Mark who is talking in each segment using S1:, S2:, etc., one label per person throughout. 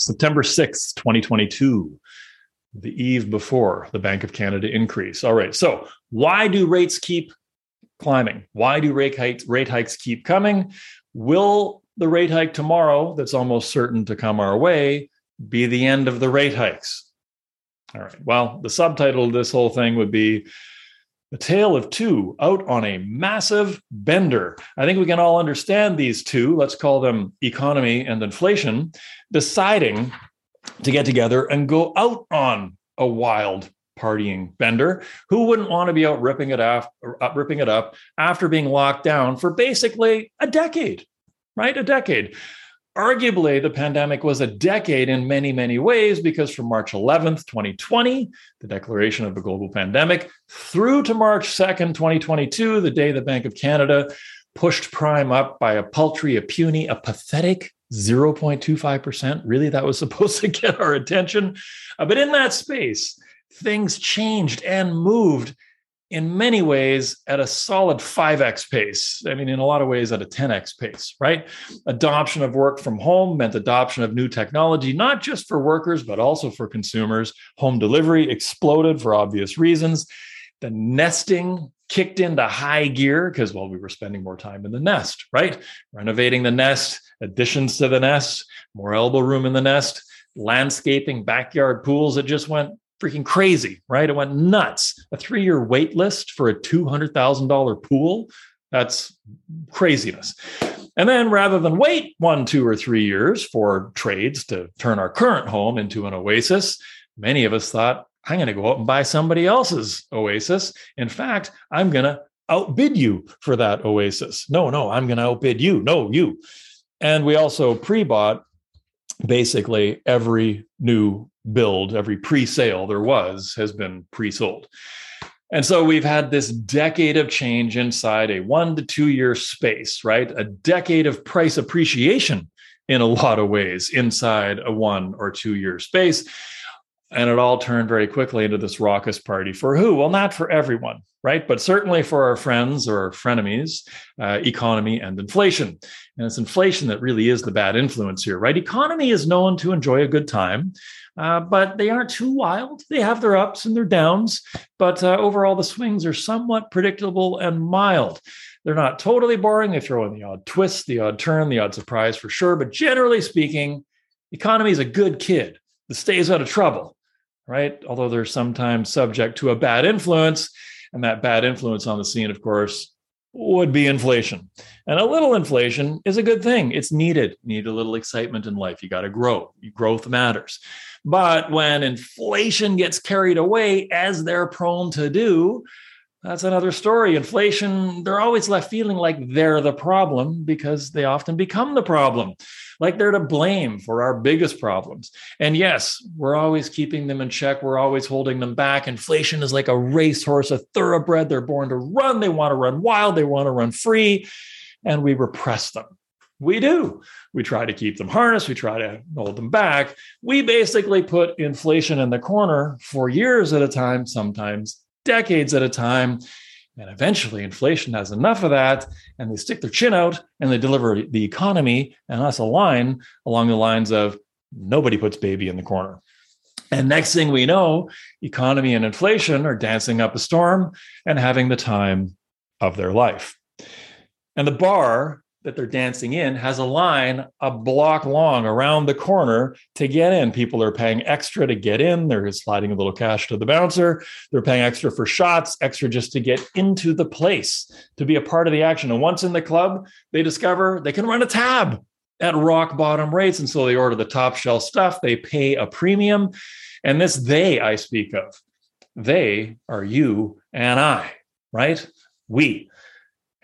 S1: September 6th, 2022, the eve before the Bank of Canada increase. All right. So, why do rates keep climbing? Why do rate hikes, rate hikes keep coming? Will the rate hike tomorrow, that's almost certain to come our way, be the end of the rate hikes? All right. Well, the subtitle of this whole thing would be The Tale of Two Out on a Massive Bender. I think we can all understand these two, let's call them economy and inflation, deciding to get together and go out on a wild partying bender who wouldn't want to be out ripping it off uh, ripping it up after being locked down for basically a decade right? A decade arguably the pandemic was a decade in many many ways because from march 11th 2020 the declaration of the global pandemic through to march 2nd 2022 the day the bank of canada pushed prime up by a paltry a puny a pathetic 0.25%. Really, that was supposed to get our attention. Uh, but in that space, things changed and moved in many ways at a solid 5x pace. I mean, in a lot of ways, at a 10x pace, right? Adoption of work from home meant adoption of new technology, not just for workers, but also for consumers. Home delivery exploded for obvious reasons. The nesting kicked into high gear because, well, we were spending more time in the nest, right? Renovating the nest, additions to the nest, more elbow room in the nest, landscaping, backyard pools. It just went freaking crazy, right? It went nuts. A three year wait list for a $200,000 pool. That's craziness. And then rather than wait one, two, or three years for trades to turn our current home into an oasis, many of us thought, I'm going to go out and buy somebody else's oasis. In fact, I'm going to outbid you for that oasis. No, no, I'm going to outbid you. No, you. And we also pre bought basically every new build, every pre sale there was has been pre sold. And so we've had this decade of change inside a one to two year space, right? A decade of price appreciation in a lot of ways inside a one or two year space. And it all turned very quickly into this raucous party for who? Well, not for everyone, right? But certainly for our friends or frenemies, uh, economy and inflation. And it's inflation that really is the bad influence here, right? Economy is known to enjoy a good time, uh, but they aren't too wild. They have their ups and their downs, but uh, overall, the swings are somewhat predictable and mild. They're not totally boring. They throw in the odd twist, the odd turn, the odd surprise for sure. But generally speaking, economy is a good kid that stays out of trouble right? Although they're sometimes subject to a bad influence. And that bad influence on the scene, of course, would be inflation. And a little inflation is a good thing. It's needed. You need a little excitement in life. You got to grow. Growth matters. But when inflation gets carried away, as they're prone to do, that's another story. Inflation, they're always left feeling like they're the problem because they often become the problem, like they're to blame for our biggest problems. And yes, we're always keeping them in check. We're always holding them back. Inflation is like a racehorse, a thoroughbred. They're born to run. They want to run wild. They want to run free. And we repress them. We do. We try to keep them harnessed. We try to hold them back. We basically put inflation in the corner for years at a time, sometimes decades at a time. And eventually, inflation has enough of that, and they stick their chin out and they deliver the economy and us a line along the lines of nobody puts baby in the corner. And next thing we know, economy and inflation are dancing up a storm and having the time of their life. And the bar that they're dancing in has a line a block long around the corner to get in. People are paying extra to get in. They're sliding a little cash to the bouncer. They're paying extra for shots, extra just to get into the place, to be a part of the action. And once in the club, they discover they can run a tab at rock bottom rates. And so they order the top shelf stuff, they pay a premium. And this they I speak of, they are you and I, right? We.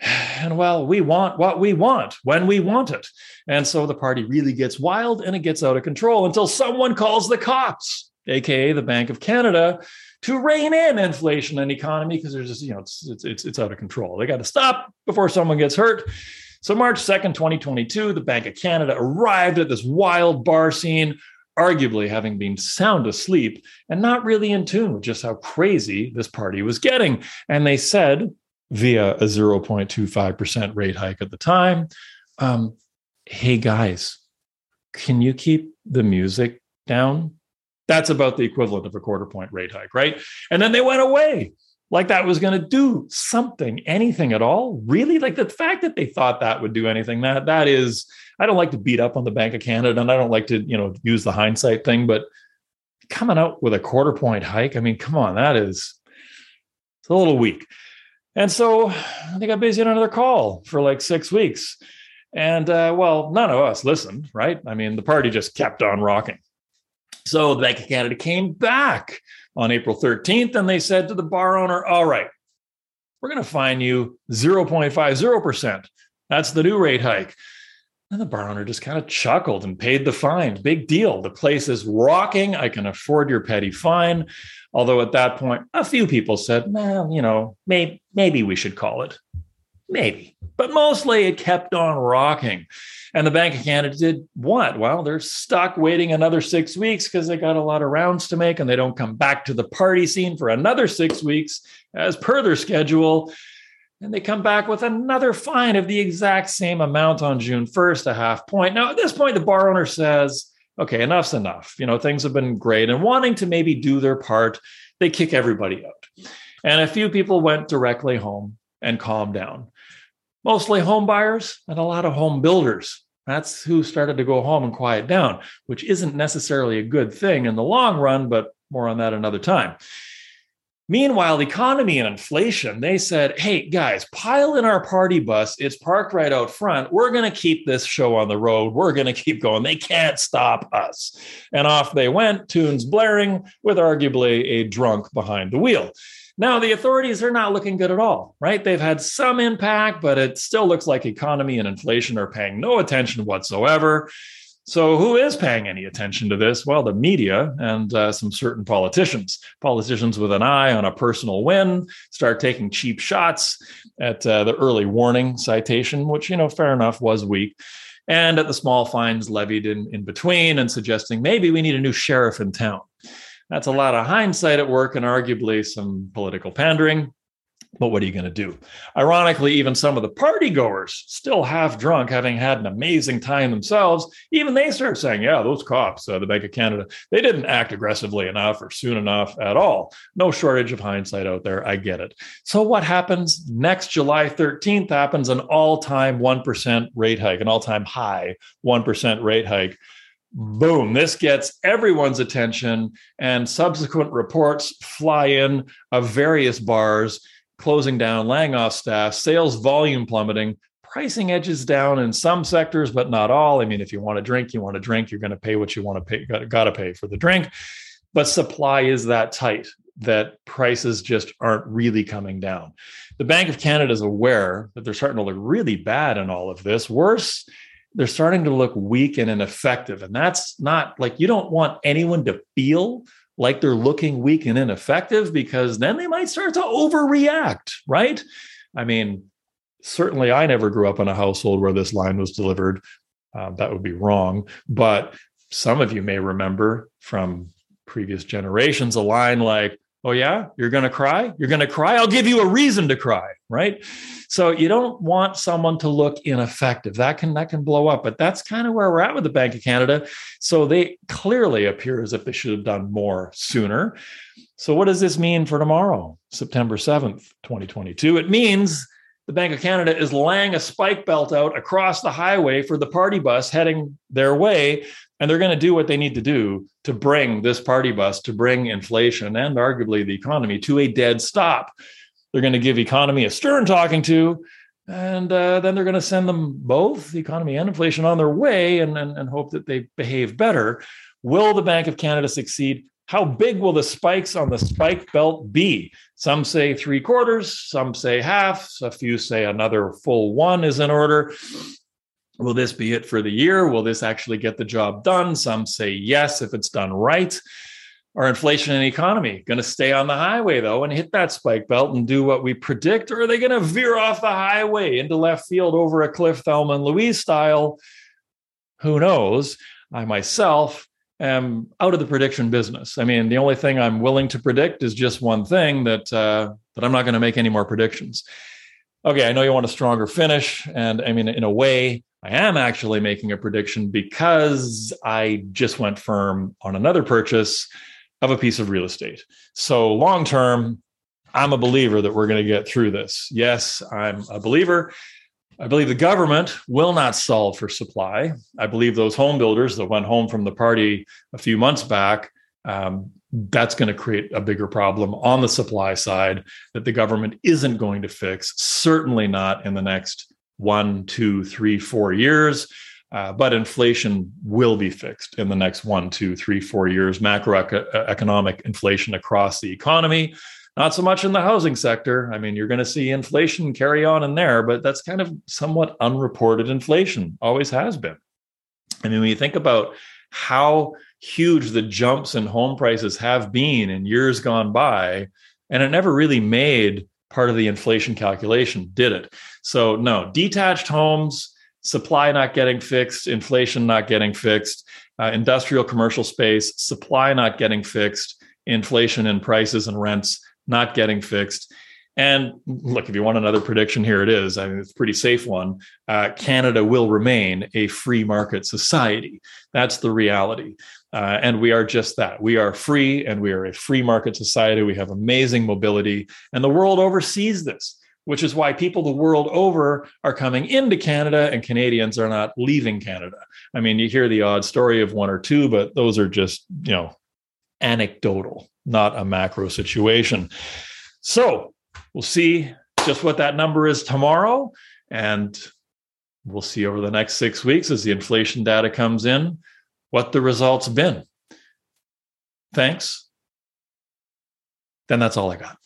S1: And well, we want what we want when we want it. And so the party really gets wild and it gets out of control until someone calls the cops, aka the Bank of Canada, to rein in inflation and economy because there's just, you know, it's, it's, it's, out of control. They got to stop before someone gets hurt. So, March 2nd, 2022, the Bank of Canada arrived at this wild bar scene, arguably having been sound asleep and not really in tune with just how crazy this party was getting. And they said, via a 0.25% rate hike at the time. Um, hey, guys, can you keep the music down? That's about the equivalent of a quarter point rate hike, right? And then they went away like that was going to do something, anything at all. Really? Like the fact that they thought that would do anything, that that is, I don't like to beat up on the Bank of Canada and I don't like to, you know, use the hindsight thing, but coming out with a quarter point hike, I mean, come on, that is it's a little weak. And so they got busy on another call for like six weeks. And uh, well, none of us listened, right? I mean, the party just kept on rocking. So the Bank of Canada came back on April 13th and they said to the bar owner, All right, we're going to fine you 0.50%. That's the new rate hike. And the bar owner just kind of chuckled and paid the fine. Big deal. The place is rocking. I can afford your petty fine. Although at that point, a few people said, well, you know, maybe, maybe we should call it. Maybe. But mostly it kept on rocking. And the Bank of Canada did what? Well, they're stuck waiting another six weeks because they got a lot of rounds to make and they don't come back to the party scene for another six weeks as per their schedule. And they come back with another fine of the exact same amount on June 1st, a half point. Now, at this point, the bar owner says, okay, enough's enough. You know, things have been great. And wanting to maybe do their part, they kick everybody out. And a few people went directly home and calmed down mostly home buyers and a lot of home builders. That's who started to go home and quiet down, which isn't necessarily a good thing in the long run, but more on that another time. Meanwhile, economy and inflation, they said, hey, guys, pile in our party bus. It's parked right out front. We're going to keep this show on the road. We're going to keep going. They can't stop us. And off they went, tunes blaring, with arguably a drunk behind the wheel. Now, the authorities are not looking good at all, right? They've had some impact, but it still looks like economy and inflation are paying no attention whatsoever. So, who is paying any attention to this? Well, the media and uh, some certain politicians. Politicians with an eye on a personal win start taking cheap shots at uh, the early warning citation, which, you know, fair enough, was weak, and at the small fines levied in, in between and suggesting maybe we need a new sheriff in town. That's a lot of hindsight at work and arguably some political pandering. But what are you going to do? Ironically, even some of the party goers, still half drunk, having had an amazing time themselves, even they start saying, Yeah, those cops, uh, the Bank of Canada, they didn't act aggressively enough or soon enough at all. No shortage of hindsight out there. I get it. So, what happens next July 13th happens an all time 1% rate hike, an all time high 1% rate hike boom, this gets everyone's attention, and subsequent reports fly in of various bars closing down, laying off staff, sales volume plummeting, pricing edges down in some sectors, but not all. I mean, if you want to drink, you want to drink, you're going to pay what you want to pay, got, to pay for the drink. But supply is that tight that prices just aren't really coming down. The Bank of Canada is aware that they're starting to look really bad in all of this. Worse, they're starting to look weak and ineffective. And that's not like you don't want anyone to feel like they're looking weak and ineffective because then they might start to overreact, right? I mean, certainly I never grew up in a household where this line was delivered. Uh, that would be wrong. But some of you may remember from previous generations a line like, Oh, yeah, you're going to cry? You're going to cry? I'll give you a reason to cry, right? So you don't want someone to look ineffective. That can that can blow up, but that's kind of where we're at with the Bank of Canada. So they clearly appear as if they should have done more sooner. So what does this mean for tomorrow, September 7th, 2022? It means the Bank of Canada is laying a spike belt out across the highway for the party bus heading their way. And they're going to do what they need to do to bring this party bus, to bring inflation and arguably the economy to a dead stop. They're going to give economy a stern talking to, and uh, then they're going to send them both, the economy and inflation, on their way and, and, and hope that they behave better. Will the Bank of Canada succeed? How big will the spikes on the spike belt be? Some say three quarters, some say half, a few say another full one is in order. Will this be it for the year? Will this actually get the job done? Some say yes if it's done right. Are inflation and economy going to stay on the highway though and hit that spike belt and do what we predict? Or are they going to veer off the highway into left field over a cliff, Thelma and Louise style? Who knows? I myself am out of the prediction business. I mean, the only thing I'm willing to predict is just one thing that uh, that I'm not going to make any more predictions. okay, I know you want a stronger finish. And I mean, in a way, I am actually making a prediction because I just went firm on another purchase of a piece of real estate. So, long term, I'm a believer that we're going to get through this. Yes, I'm a believer. I believe the government will not solve for supply. I believe those home builders that went home from the party a few months back, um, that's going to create a bigger problem on the supply side that the government isn't going to fix, certainly not in the next one, two, three, four years. Uh, but inflation will be fixed in the next one, two, three, four years. Macroeconomic inflation across the economy, not so much in the housing sector. I mean, you're going to see inflation carry on in there, but that's kind of somewhat unreported inflation, always has been. I mean, when you think about how huge the jumps in home prices have been in years gone by, and it never really made part of the inflation calculation, did it? So, no, detached homes, supply not getting fixed, inflation not getting fixed, uh, industrial commercial space, supply not getting fixed, inflation in prices and rents not getting fixed. And look, if you want another prediction, here it is. I mean, it's a pretty safe one. Uh, Canada will remain a free market society. That's the reality. Uh, and we are just that. We are free and we are a free market society. We have amazing mobility, and the world oversees this, which is why people the world over are coming into Canada and Canadians are not leaving Canada. I mean, you hear the odd story of one or two, but those are just, you know, anecdotal, not a macro situation. So, We'll see just what that number is tomorrow. And we'll see over the next six weeks as the inflation data comes in what the results been. Thanks. Then that's all I got.